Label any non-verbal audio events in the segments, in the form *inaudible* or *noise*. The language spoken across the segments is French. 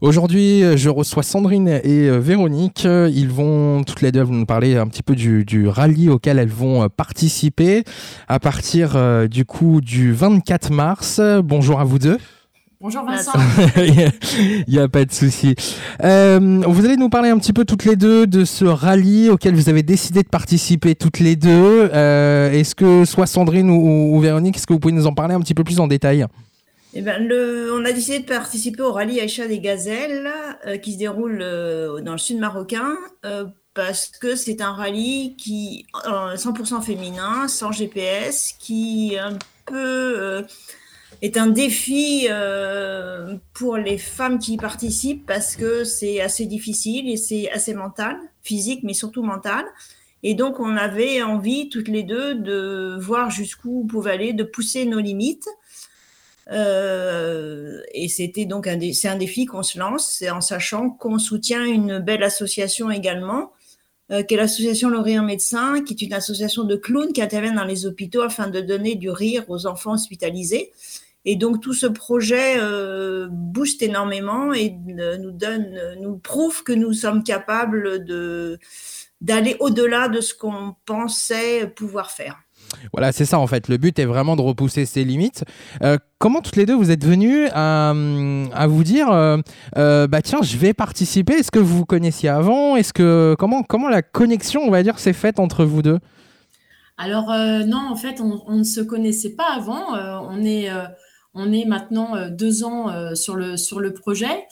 Aujourd'hui, je reçois Sandrine et Véronique. Ils vont toutes les deux nous parler un petit peu du, du rallye auquel elles vont participer à partir du coup du 24 mars. Bonjour à vous deux. Bonjour Vincent. *laughs* Il n'y a, pas de souci. Euh, vous allez nous parler un petit peu toutes les deux de ce rallye auquel vous avez décidé de participer toutes les deux. Euh, est-ce que soit Sandrine ou, Véronique, est-ce que vous pouvez nous en parler un petit peu plus en détail? Eh ben, on a décidé de participer au rallye Aïcha des Gazelles euh, qui se déroule dans le sud marocain parce que c'est un rallye qui 100% féminin, sans GPS, qui un peu est un défi euh, pour les femmes qui y participent parce que c'est assez difficile et c'est assez mental, physique, mais surtout mental. Et donc, on avait envie, toutes les deux, de voir jusqu'où on pouvait aller, de pousser nos limites. Euh, et c'était donc un, c'est un défi qu'on se lance, en sachant qu'on soutient une belle association également, euh, qui est l'association Le Rire Médecin, qui est une association de clowns qui interviennent dans les hôpitaux afin de donner du rire aux enfants hospitalisés. Et donc tout ce projet euh, booste énormément et nous donne, nous prouve que nous sommes capables d'aller au-delà de ce qu'on pensait pouvoir faire. Voilà, c'est ça en fait. Le but est vraiment de repousser ses limites. Euh, comment toutes les deux vous êtes venues à, vous dire, euh, bah tiens, je vais participer. Est-ce que vous vous connaissiez avant? Est-ce que comment comment la connexion, on va dire, s'est faite entre vous deux? Alors non, en fait, on, ne se connaissait pas avant. on est on est maintenant euh, deux ans euh, sur le, sur le projet.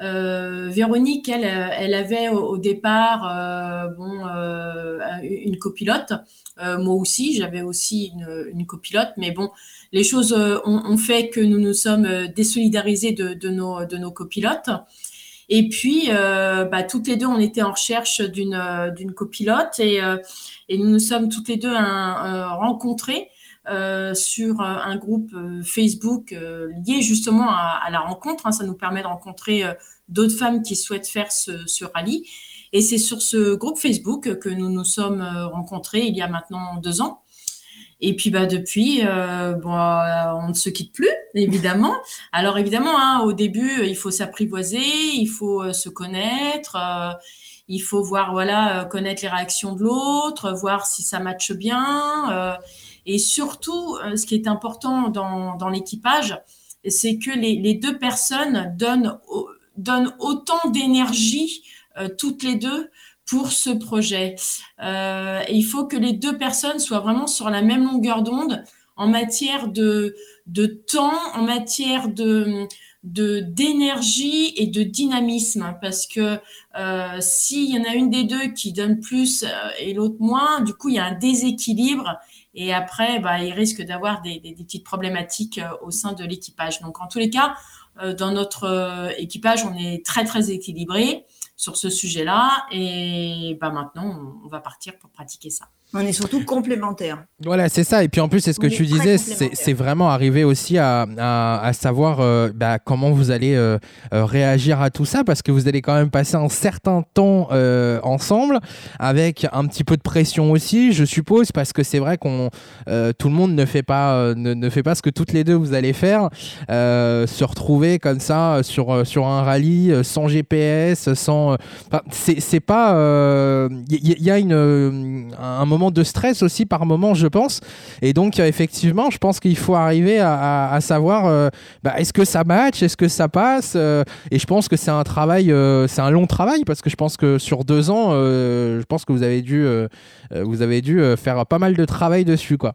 Euh, Véronique, elle, elle avait au, départ bon, une copilote. Moi aussi, j'avais aussi une, copilote. Mais bon, les choses ont, fait que nous nous sommes désolidarisés de, nos, copilotes. Et puis, bah, toutes les deux, on était en recherche d'une copilote et, nous nous sommes toutes les deux rencontrées euh, sur euh, un groupe euh, Facebook lié justement à, la rencontre. Hein. ça nous permet de rencontrer d'autres femmes qui souhaitent faire ce, rallye. Et c'est sur ce groupe Facebook que nous nous sommes rencontrés il y a maintenant deux ans. Et puis bah depuis, bon, on ne se quitte plus, évidemment. Alors évidemment, hein, au début, il faut s'apprivoiser, il faut se connaître, il faut voir, voilà, connaître les réactions de l'autre, voir si ça matche bien. Et surtout, euh, ce qui est important dans, l'équipage, c'est que les, deux personnes donnent, donnent autant d'énergie euh, toutes les deux pour ce projet. Euh, il faut que les deux personnes soient vraiment sur la même longueur d'onde en matière de, de temps, en matière de d'énergie et de dynamisme parce que s'il y en a une des deux qui donne plus et l'autre moins, du coup il y a un déséquilibre et après, bah, il risque d'avoir des, petites problématiques euh, au sein de l'équipage. Donc, en tous les cas, euh, dans notre euh, équipage, on est très, très équilibré sur ce sujet-là. Et bah, maintenant, on va partir pour pratiquer ça. On est surtout complémentaires. Voilà, c'est ça. Et puis en plus, c'est ce que tu disais, c'est vraiment arriver aussi à, à, savoir euh, bah, comment vous allez euh, euh, réagir à tout ça, parce que vous allez quand même passer un certain temps ensemble, avec un petit peu de pression aussi, je suppose, parce que c'est vrai qu'on tout le monde ne fait pas ne, ne, fait pas ce que toutes les deux vous allez faire, se retrouver comme ça sur sur un rallye sans GPS, sans. c'est pas. Il y, a une un moment de stress aussi par moment, je pense. Et donc, euh, effectivement, je pense qu'il faut arriver à, savoir euh, bah, est-ce que ça match, est-ce que ça passe. Euh, et je pense que c'est un travail, c'est un long travail parce que je pense que sur deux ans, je pense que vous avez dû, vous avez dû faire pas mal de travail dessus, quoi.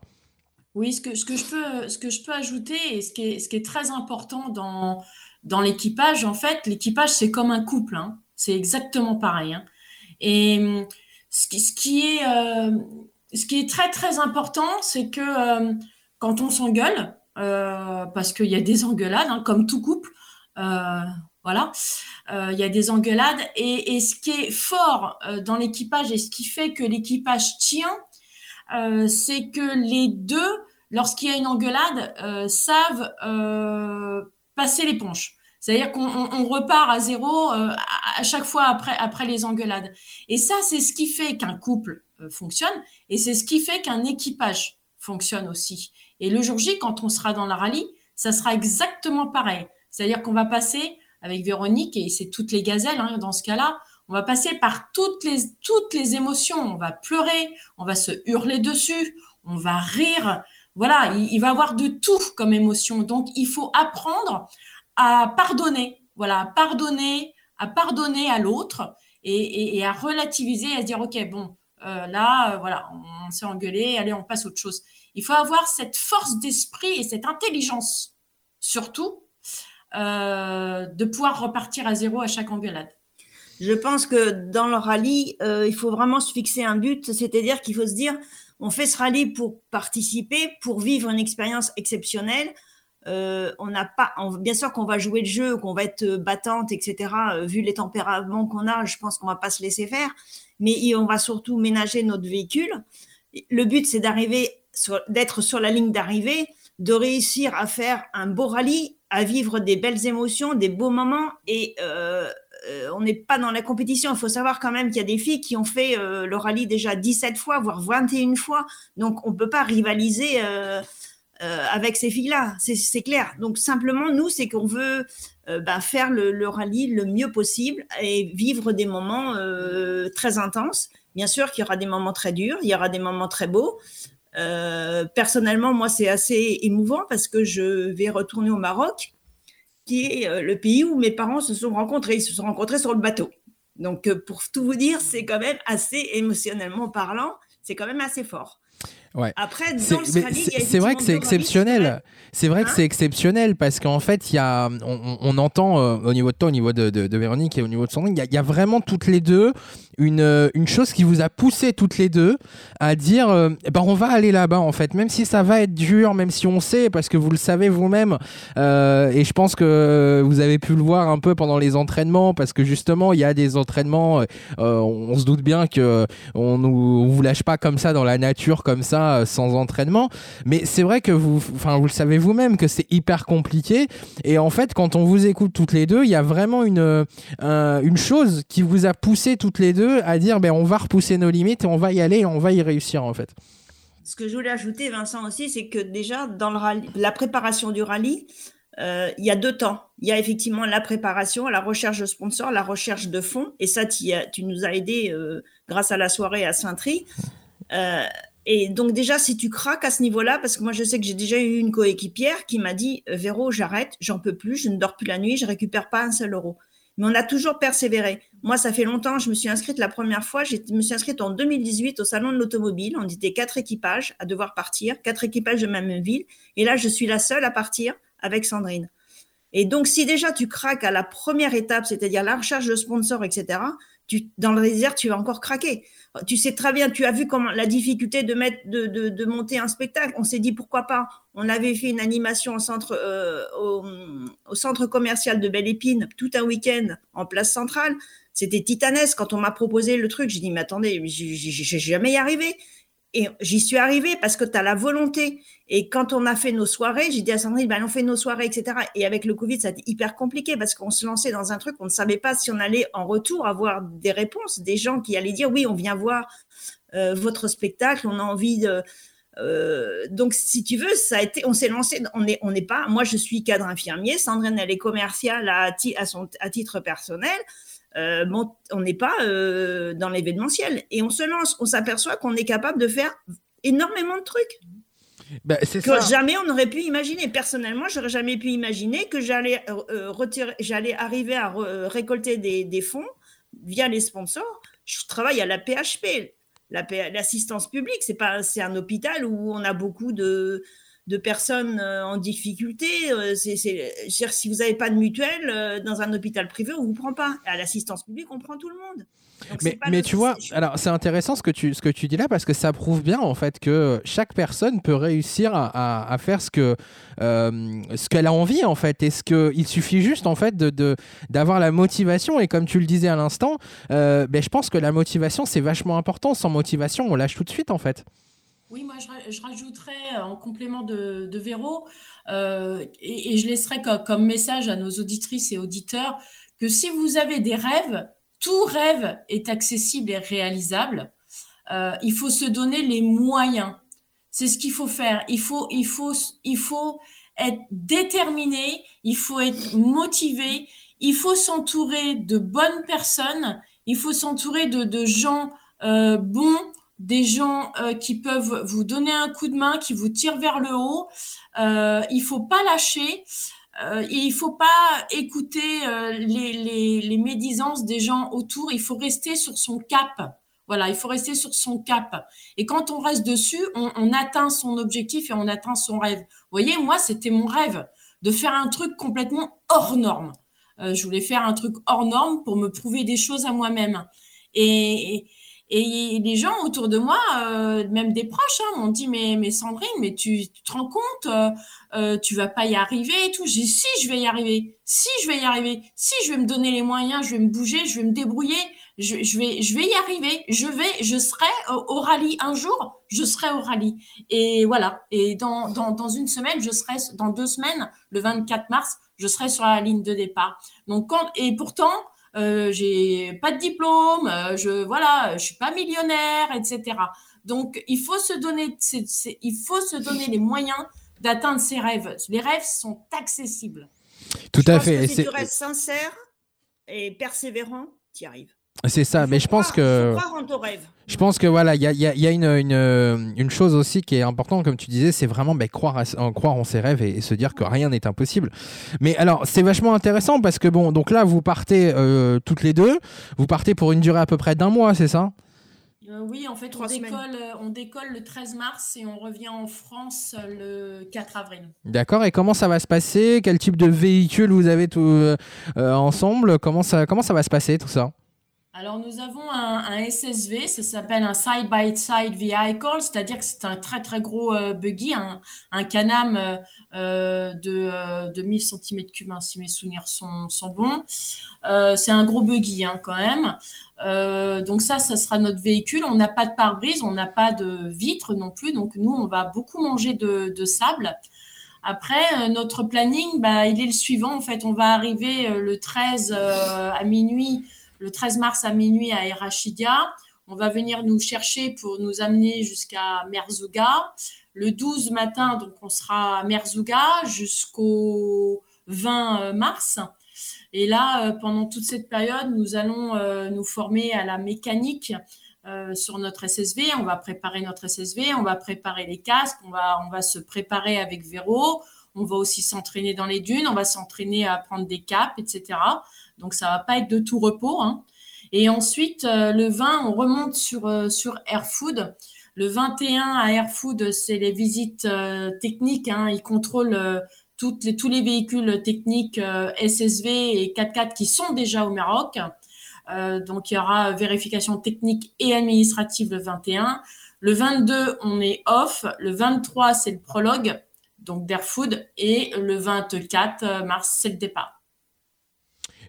Oui, ce que, je, peux, ajouter et ce qui est, très important dans, l'équipage, en fait, l'équipage, c'est comme un couple. Hein. C'est exactement pareil. Hein. Et ce qui, ce qui est, euh, ce qui est très très important, c'est que euh, quand on s'engueule, euh, parce qu'il y a des engueulades, hein, comme tout couple, voilà, il y a des engueulades. Et ce qui est fort dans l'équipage et ce qui fait que l'équipage tient, c'est que les deux, lorsqu'il y a une engueulade, savent passer l'éponge. C'est-à-dire qu'on repart à zéro euh, à chaque fois après, après les engueulades. Et ça, c'est ce qui fait qu'un couple euh, fonctionne et c'est ce qui fait qu'un équipage fonctionne aussi. Et le jour J, quand on sera dans la rallye, ça sera exactement pareil. C'est-à-dire qu'on va passer avec Véronique, et c'est toutes les gazelles hein, dans ce cas-là. On va passer par toutes les, toutes les émotions. On va pleurer, on va se hurler dessus, on va rire. Voilà, il, va avoir de tout comme émotion. Donc, il faut apprendre à pardonner. Voilà, à pardonner, à pardonner à l'autre et, à relativiser, à se dire, OK, bon, euh, là, euh, voilà, on, s'est engueulé, allez, on passe à autre chose. Il faut avoir cette force d'esprit et cette intelligence, surtout, euh, de pouvoir repartir à zéro à chaque engueulade. Je pense que dans le rallye, il faut vraiment se fixer un but, c'est-à-dire qu'il faut se dire, on fait ce rallye pour participer, pour vivre une expérience exceptionnelle, euh, on n'a pas, bien sûr qu'on va jouer le jeu, qu'on va être euh, battante, etc. Euh, vu les tempéraments qu'on a, je pense qu'on va pas se laisser faire, mais on va surtout ménager notre véhicule. Le but, c'est d'arriver, d'être sur la ligne d'arrivée, de réussir à faire un beau rallye, à vivre des belles émotions, des beaux moments, et on n'est pas dans la compétition. Il faut savoir quand même qu'il y a des filles qui ont fait le rallye déjà 17 fois, voire 21 fois, donc on peut pas rivaliser euh, avec ces filles-là, c'est clair. Donc simplement, nous, c'est qu'on veut euh, bah, faire le, rallye le mieux possible et vivre des moments euh, très intenses. Bien sûr qu'il y aura des moments très durs, il y aura des moments très beaux. personnellement, moi, c'est assez émouvant parce que je vais retourner au Maroc, qui est le pays où mes parents se sont rencontrés. Ils se sont rencontrés sur le bateau. Donc, pour tout vous dire, c'est quand même assez émotionnellement parlant, c'est quand même assez fort. Ouais. Après, c'est vrai que c'est exceptionnel. C'est vrai que hein c'est exceptionnel parce qu'en fait, il y a, on, entend euh, au niveau de toi, au niveau de, de, Véronique et au niveau de Sandrine, il y, a vraiment toutes les deux une, euh, une chose qui vous a poussé toutes les deux à dire euh, ben on va aller là-bas en fait, même si ça va être dur, même si on sait, parce que vous le savez vous-même, et je pense que vous avez pu le voir un peu pendant les entraînements, parce que justement, il y a des entraînements, on, se doute bien que on, nous, vous lâche pas comme ça dans la nature, comme ça euh, sans entraînement. Mais c'est vrai que vous, enfin, vous le savez vous-même que c'est hyper compliqué. Et en fait, quand on vous écoute toutes les deux, il y a vraiment une, euh, une chose qui vous a poussé toutes les deux à dire, ben, on va repousser nos limites et on va y aller et on va y réussir en fait. Ce que je voulais ajouter, Vincent aussi, c'est que déjà dans le la préparation du rallye, euh, il y a deux temps. Il y a effectivement la préparation, la recherche de sponsors, la recherche de fonds. Et ça, tu, nous as aidé grâce à la soirée à Saint-Tri. Et donc déjà, si tu craques à ce niveau-là, parce que moi je sais que j'ai déjà eu une coéquipière qui m'a dit Véro, j'arrête, j'en peux plus, je ne dors plus la nuit, je récupère pas un seul euro. Mais on a toujours persévéré. Moi, ça fait longtemps, je me suis inscrite la première fois, je me suis inscrite en 2018 au salon de l'automobile. On était quatre équipages à devoir partir, quatre équipages de même ville. Et là, je suis la seule à partir avec Sandrine. Et donc, si déjà tu craques à la première étape, c'est-à-dire la recherche de sponsors, etc., dans le désert, tu vas encore craquer tu sais très bien, tu as vu comment la difficulté de mettre, de, monter un spectacle. On s'est dit pourquoi pas. On avait fait une animation au centre, euh, au, centre commercial de Belle Épine, tout un week-end en place centrale. C'était titanesque. Quand on m'a proposé le truc, j'ai dit mais attendez, j'ai jamais y arrivé. Et j'y suis arrivée parce que tu as la volonté. Et quand on a fait nos soirées, j'ai dit à Sandrine, ben, on fait nos soirées, etc. Et avec le Covid, ça a été hyper compliqué parce qu'on se lançait dans un truc, on ne savait pas si on allait en retour avoir des réponses, des gens qui allaient dire, oui, on vient voir euh, votre spectacle, on a envie de... Euh, donc, si tu veux, ça a été, on s'est lancé, on n'est on est pas, moi je suis cadre infirmier, Sandrine elle est commerciale à titre personnel. Euh, on n'est pas euh, dans l'événementiel. Et on se lance, on s'aperçoit qu'on est capable de faire énormément de trucs. Ben, que jamais on n'aurait pu imaginer. Personnellement, j'aurais jamais pu imaginer que j'allais euh, retirer, j'allais arriver à récolter des, fonds via les sponsors. Je travaille à la PHP, l'assistance publique. C'est pas, c'est un hôpital où on a beaucoup de de personnes euh, en difficulté. Euh, c'est, si vous n'avez pas de mutuelle euh, dans un hôpital privé, on ne vous prend pas. À l'assistance publique, on prend tout le monde. mais, tu vois, alors c'est intéressant ce que, tu, ce que tu dis là parce que ça prouve bien en fait que chaque personne peut réussir à, faire ce que ce qu'elle a envie en fait. Et ce que il suffit juste en fait de, d'avoir la motivation et comme tu le disais à l'instant, ben, je pense que la motivation c'est vachement important. Sans motivation, on lâche tout de suite en fait. Oui, moi je, rajouterais euh, en complément de, Véro, euh, et, je laisserai comme, message à nos auditrices et auditeurs que si vous avez des rêves, tout rêve est accessible et réalisable. Euh, il faut se donner les moyens. C'est ce qu'il faut faire. Il faut, il, faut, il faut être déterminé, il faut être motivé, il faut s'entourer de bonnes personnes, il faut s'entourer de, gens bons, des gens euh, qui peuvent vous donner un coup de main, qui vous tirent vers le haut. Euh, il faut pas lâcher. Euh, il faut pas écouter euh, les, médisances des gens autour. Il faut rester sur son cap. Voilà, il faut rester sur son cap. Et quand on reste dessus, on, atteint son objectif et on atteint son rêve. Vous voyez, moi, c'était mon rêve de faire un truc complètement hors norme. Euh, je voulais faire un truc hors norme pour me prouver des choses à moi-même. Et, et les gens autour de moi, euh, même des proches, hein, m'ont dit mais, mais Sandrine, mais tu, tu te rends compte, euh, euh, tu vas pas y arriver et tout. J'ai si je vais y arriver, si je vais y arriver, si je vais me donner les moyens, je vais me bouger, je vais me débrouiller, je, je vais, je vais y arriver. Je vais, je serai au, au, rallye un jour, je serai au rallye. Et voilà. Et dans, dans, dans une semaine, je serai dans deux semaines, le 24 mars, je serai sur la ligne de départ. Donc quand et pourtant euh, j'ai pas de diplôme, euh, je voilà, je suis pas millionnaire, etc. Donc il faut se donner, il faut se donner les moyens d'atteindre ses rêves. Les rêves sont accessibles. Tout Je à pense fait. que Et si tu restes sincère et persévérant, tu y arrives. C'est ça, mais je pense croire- que. Il faut croire en ton rêve. Je pense que voilà, il y a, il y a- il y a une, une, euh, une chose aussi qui est importante, comme tu disais, c'est vraiment ben, croire, à- en, croire en ses rêves et, et se dire que rien n'est impossible. Mais alors, c'est vachement intéressant parce que bon, donc là, vous partez euh, toutes les deux, vous partez pour une durée à peu près d'un mois, c'est ça? Euh, oui, en fait, on décolle, on décolle le 13 mars et on revient en France le 4 avril. D'accord. Et comment ça va se passer? Quel type de véhicule vous avez tout euh, ensemble? Comment ça, comment ça va se passer tout ça? Alors, nous avons un, SSV, ça s'appelle un side-by-side vehicle, c'est-à-dire que c'est un très très gros euh, buggy, un, Can-Am euh, euh, de, euh, de 1000 cm3, hein, si mes souvenirs sont, bons. C'est un gros buggy hein, quand même. Donc ça, ça sera notre véhicule. On n'a pas de pare-brise, on n'a pas de vitres non plus, donc nous, on va beaucoup manger de, sable. Après, notre planning, bah, il est le suivant. En fait, on va arriver le 13 euh, à minuit le 13 mars à minuit à Erachidia. On va venir nous chercher pour nous amener jusqu'à Merzouga. Le 12 matin, donc on sera à Merzouga jusqu'au 20 euh, mars. Et là, euh, pendant toute cette période, nous allons euh, nous former à la mécanique sur notre SSV. On va préparer notre SSV, on va préparer les casques, on va, on va se préparer avec Véro. On va aussi s'entraîner dans les dunes, on va s'entraîner à prendre des caps, etc. Donc ça va pas être de tout repos. Hein. Et ensuite, euh, le 20, on remonte sur, euh, sur Airfood. Le 21 à Airfood, c'est les visites euh, techniques. Hein. Ils contrôlent toutes les, tous les véhicules techniques SSV et 4x4 qui sont déjà au Maroc. Donc il y aura vérification technique et administrative le 21. Le 22, on est off. Le 23, c'est le prologue, donc d'Airfood. Et le 24 mars, c'est le départ.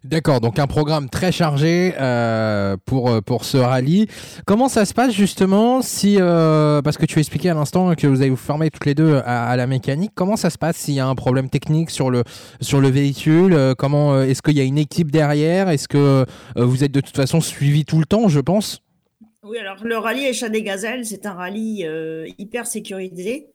D'accord, donc un programme très chargé euh, pour, euh, pour ce rallye. Comment ça se passe justement si, euh, parce que tu expliquais à l'instant que vous allez vous former toutes les deux à, à la mécanique, comment ça se passe s'il y a un problème technique sur le, sur le véhicule euh, Comment euh, Est-ce qu'il y a une équipe derrière? Est-ce que euh, vous êtes de toute façon suivi tout le temps, je pense? Oui, alors le rallye Échat des Gazelles, c'est un rallye euh, hyper sécurisé.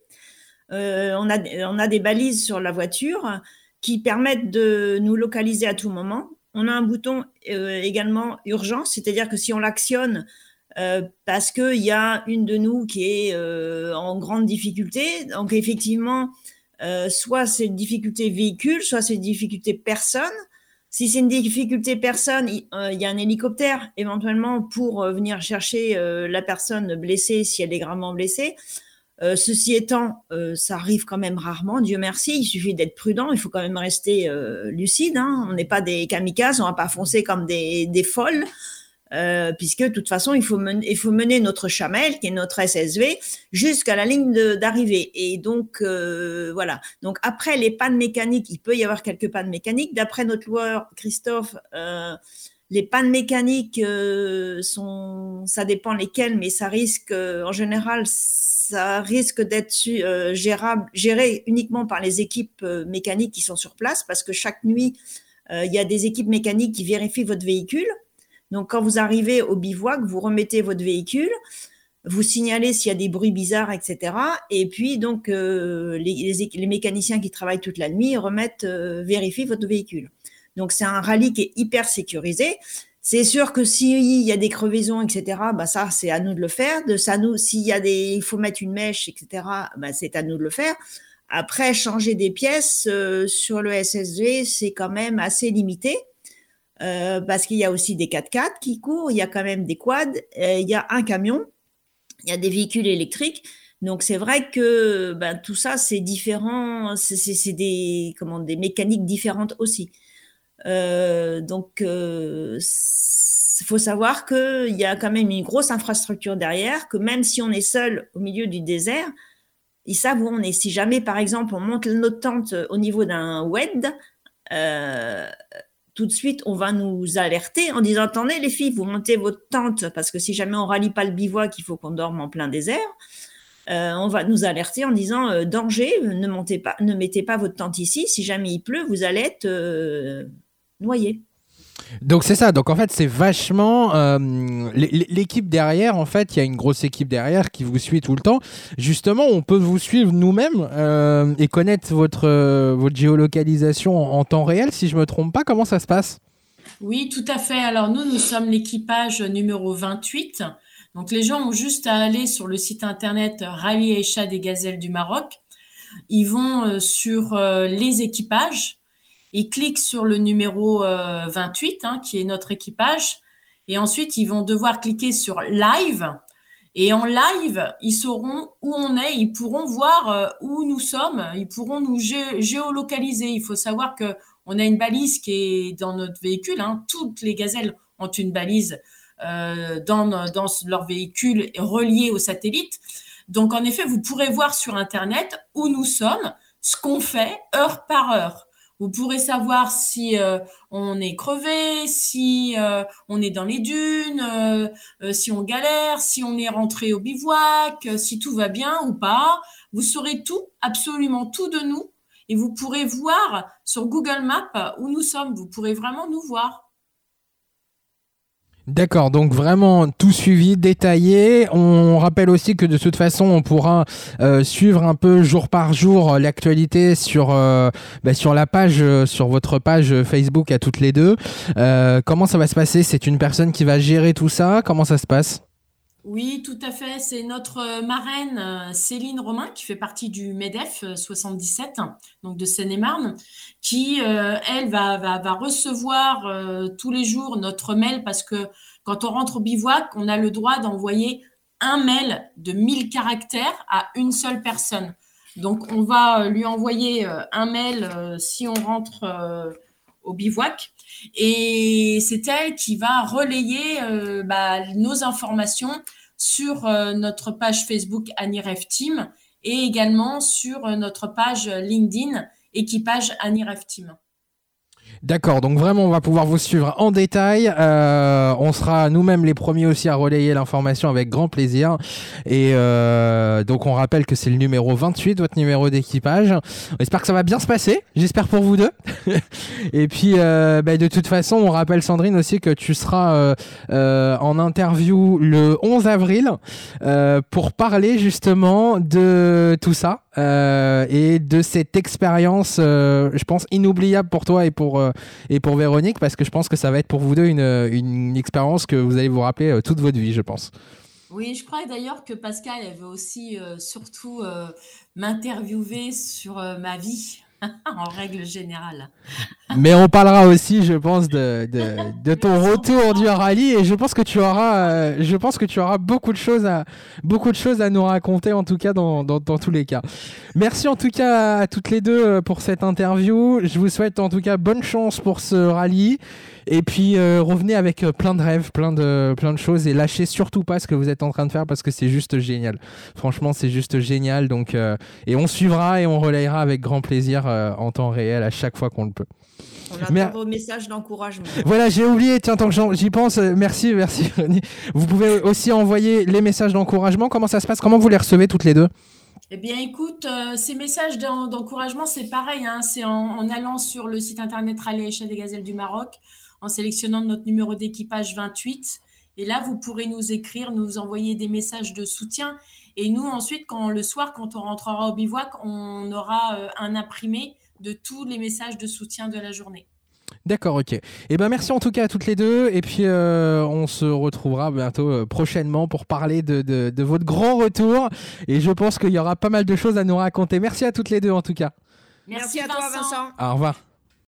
Euh, on, a, des balises sur la voiture qui permettent de nous localiser à tout moment. On a un bouton euh, également urgence, c'est-à-dire que si on l'actionne euh, parce qu'il y a une de nous qui est en grande difficulté, donc effectivement, soit c'est une difficulté véhicule, soit c'est une difficulté personne. Si c'est une difficulté personne, il y a un hélicoptère éventuellement pour venir chercher la personne blessée si elle est gravement blessée. Euh, ceci étant, euh, ça arrive quand même rarement, Dieu merci. Il suffit d'être prudent, il faut quand même rester euh, lucide. Hein. On n'est pas des kamikazes, on va pas foncer comme des, folles, puisque de toute façon, il faut, mener, notre chamel, qui est notre SSV, jusqu'à la ligne d'arrivée. Et donc, voilà. Donc, après les pannes mécaniques, il peut y avoir quelques pannes mécaniques. D'après notre loueur, Christophe, les pannes mécaniques sont, ça dépend lesquelles, mais ça risque, en général, ça risque d'être euh, gérable, géré uniquement par les équipes euh, mécaniques qui sont sur place, parce que chaque nuit, euh, il y a des équipes mécaniques qui vérifient votre véhicule. Donc, quand vous arrivez au bivouac, vous remettez votre véhicule, vous signalez s'il y a des bruits bizarres, etc. Et puis, donc, les, les, mécaniciens qui travaillent toute la nuit remettent, vérifient votre véhicule. Donc c'est un rallye qui est hyper sécurisé. C'est sûr que s'il y a des crevaisons, etc., bah ça, c'est à nous de le faire. De ça, s'il y a des, il faut mettre une mèche, etc., bah c'est à nous de le faire. Après, changer des pièces euh, sur le SSG, c'est quand même assez limité. Euh, parce qu'il y a aussi des 4x4 qui courent, il y a quand même des quads, euh, il y a un camion, il y a des véhicules électriques. Donc c'est vrai que ben, tout ça c'est différent, c'est des des mécaniques différentes aussi. Euh, donc il faut savoir qu'il y a quand même une grosse infrastructure derrière, que même si on est seul au milieu du désert, ils savent où on est. Si jamais par exemple on monte notre tente au niveau d'un WED, euh, tout de suite, on va nous alerter en disant attendez les filles, vous montez votre tente parce que si jamais on rallie pas le bivouac, il faut qu'on dorme en plein désert. Euh, on va nous alerter en disant euh, danger, ne montez pas, ne mettez pas votre tente ici. Si jamais il pleut, vous allez être euh, noyé. Donc c'est ça. Donc en fait, c'est vachement euh, l'équipe derrière. En fait, il y a une grosse équipe derrière qui vous suit tout le temps. Justement, on peut vous suivre nous-mêmes euh, et connaître votre euh, votre géolocalisation en, temps réel. Si je me trompe pas, comment ça se passe? Oui, tout à fait. Alors nous, nous sommes l'équipage numéro 28. Donc les gens ont juste à aller sur le site internet Rallye Aïcha des Gazelles du Maroc. Ils vont sur les équipages ils cliquent sur le numéro 28, euh, hein, qui est notre équipage, et ensuite ils vont devoir cliquer sur live. Et en live, ils sauront où on est, ils pourront voir euh, où nous sommes, ils pourront nous géolocaliser. Il faut savoir que on a une balise qui est dans notre véhicule. Hein. Toutes les gazelles ont une balise euh, dans, dans leur véhicule relié au satellite. Donc en effet, vous pourrez voir sur Internet où nous sommes, ce qu'on fait heure par heure. Vous pourrez savoir si euh, on est crevé, si euh, on est dans les dunes, euh, si on galère, si on est rentré au bivouac, si tout va bien ou pas. Vous saurez tout, absolument tout de nous, et vous pourrez voir sur Google Maps où nous sommes. Vous pourrez vraiment nous voir. D'accord, donc vraiment tout suivi, détaillé. On rappelle aussi que de toute façon, on pourra euh, suivre un peu jour par jour l'actualité sur euh, bah, sur la page, euh, sur votre page Facebook à toutes les deux. comment ça va se passer? C'est une personne qui va gérer tout ça? Comment ça se passe? Oui, tout à fait. C'est notre marraine Céline Romain qui fait partie du MEDEF 77, donc de Seine-et-Marne, qui, elle, va recevoir tous les jours notre mail parce que quand on rentre au bivouac, on a le droit d'envoyer un mail de 1000 caractères à une seule personne. Donc, on va lui envoyer un mail si on rentre au bivouac. Et c'est elle qui va relayer bah, nos informations sur notre page Facebook Aniref Team et également sur notre page LinkedIn Équipage Aniref Team. D'accord, donc vraiment on va pouvoir vous suivre en détail. Euh, on sera nous-mêmes les premiers aussi à relayer l'information avec grand plaisir. Et euh, donc on rappelle que c'est le numéro 28, votre numéro d'équipage. J'espère que ça va bien se passer, j'espère pour vous deux. *laughs* Et puis euh, bah, de toute façon, on rappelle Sandrine aussi que tu seras en interview le 11 avril pour parler justement de tout ça. et de cette expérience, je pense, inoubliable pour toi et pour, et pour Véronique, parce que je pense que ça va être pour vous deux une, une expérience que vous allez vous rappeler euh, toute votre vie, je pense. Oui, je crois d'ailleurs que Pascal, elle veut aussi euh, surtout euh, m'interviewer sur ma vie. *laughs* en règle générale. Mais on parlera aussi, je pense, de, de, ton retour du rallye et je pense que tu auras, euh, je pense que tu auras beaucoup de choses à, beaucoup de choses à nous raconter en tout cas dans, dans, dans, tous les cas. Merci en tout cas à toutes les deux euh, pour cette interview. Je vous souhaite en tout cas bonne chance pour ce rallye. Et puis euh, revenez avec euh, plein de rêves, plein de, plein de choses et lâchez surtout pas ce que vous êtes en train de faire parce que c'est juste génial. Franchement, c'est juste génial. Donc, euh, et on suivra et on relayera avec grand plaisir en temps réel à chaque fois qu'on le peut. On attend vos messages d'encouragement. Voilà, j'ai oublié, tiens, tant que j'y pense, merci, *laughs* merci. Vous pouvez aussi envoyer les messages d'encouragement. Comment ça se passe? Comment vous les recevez toutes les deux? Eh bien, écoute, ces messages d'encouragement, c'est pareil. Hein, c'est en, allant sur le site internet Rallye Échelle des Gazelles du Maroc en sélectionnant notre numéro d'équipage 28. Et là, vous pourrez nous écrire, nous envoyer des messages de soutien. Et nous, ensuite, quand le soir, quand on rentrera au bivouac, on aura euh, un imprimé de tous les messages de soutien de la journée. D'accord, ok. Et eh ben merci en tout cas à toutes les deux. Et puis euh, on se retrouvera bientôt euh, prochainement pour parler de, de, votre grand retour. Et je pense qu'il y aura pas mal de choses à nous raconter. Merci à toutes les deux en tout cas. Merci, à toi Vincent. Au revoir.